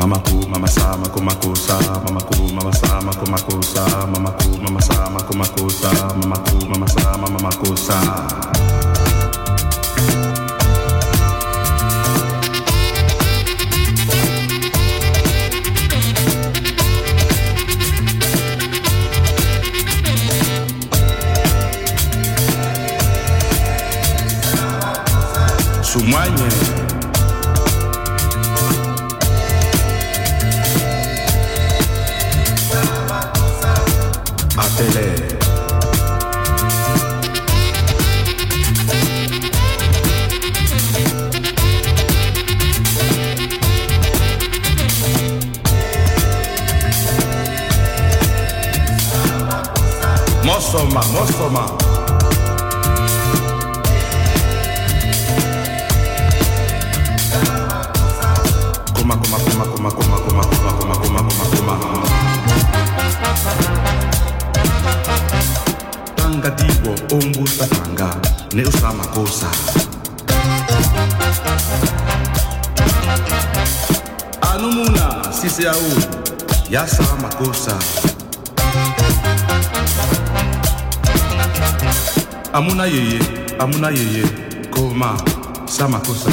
Mama ku mama sa mako mako sa. Mama ku mama sa mako mako mama ku mama sa mako mako mama ku mama sa mama mako sa. Télé. Mosoma, Mosoma. Koma, koma, koma, koma, koma, koma, koma, koma, coma, coma, coma. Tanga tibo, ombusa tanga, ne usama kosa. Anumuna, sise au, yasa makosa. Thank you. amuna yeye amuna yeye koma sama kosa.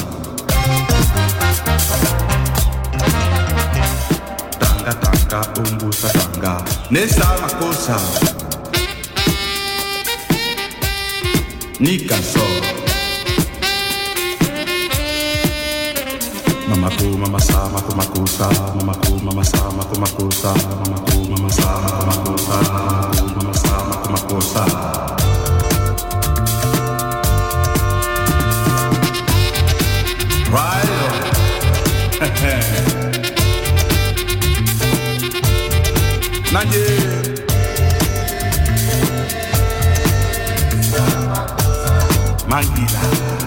tanga tanga ombusa tanga ne samakosa nikaso Mama ku, mama sa mama ko mama sa mama ku, mama sa mama ku mama sa mama ko mama sa mama ku mama sa mama ku, mama sa mama ko mama vida.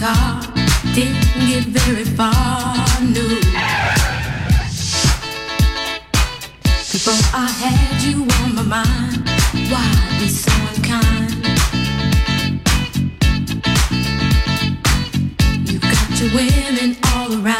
Car. Didn't get very far. Before I had you on my mind, why be so unkind? You got your women all around,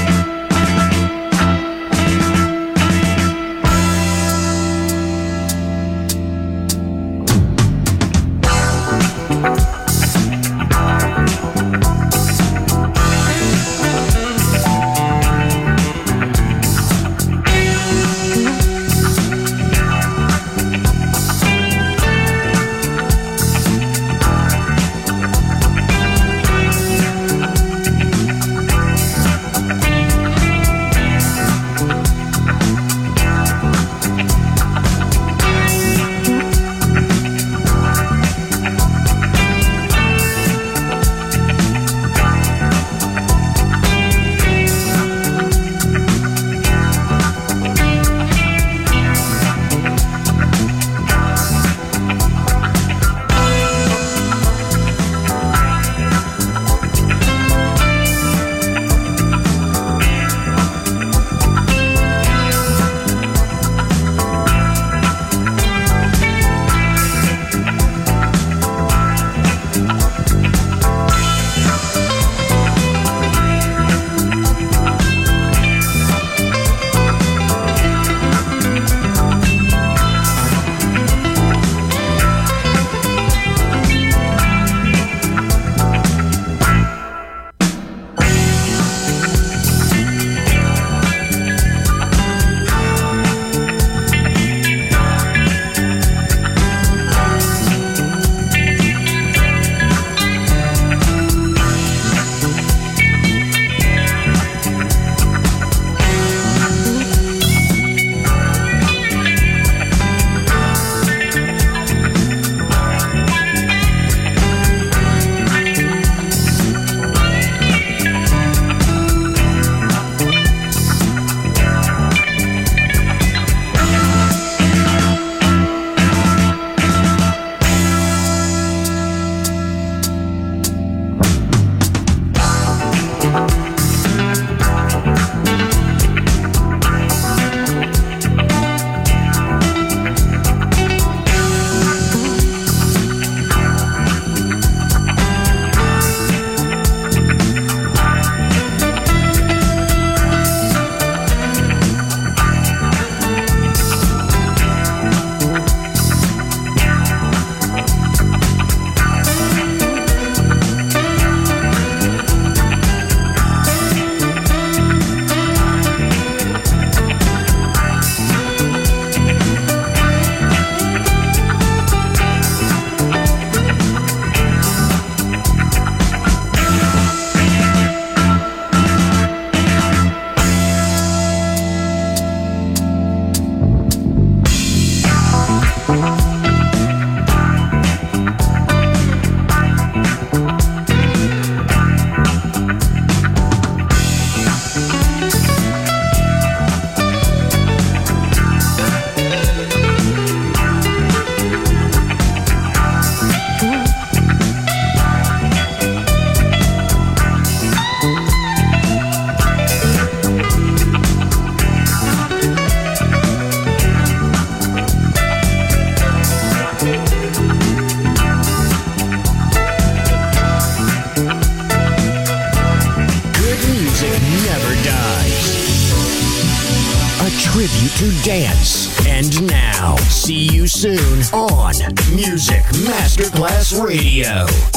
Radio.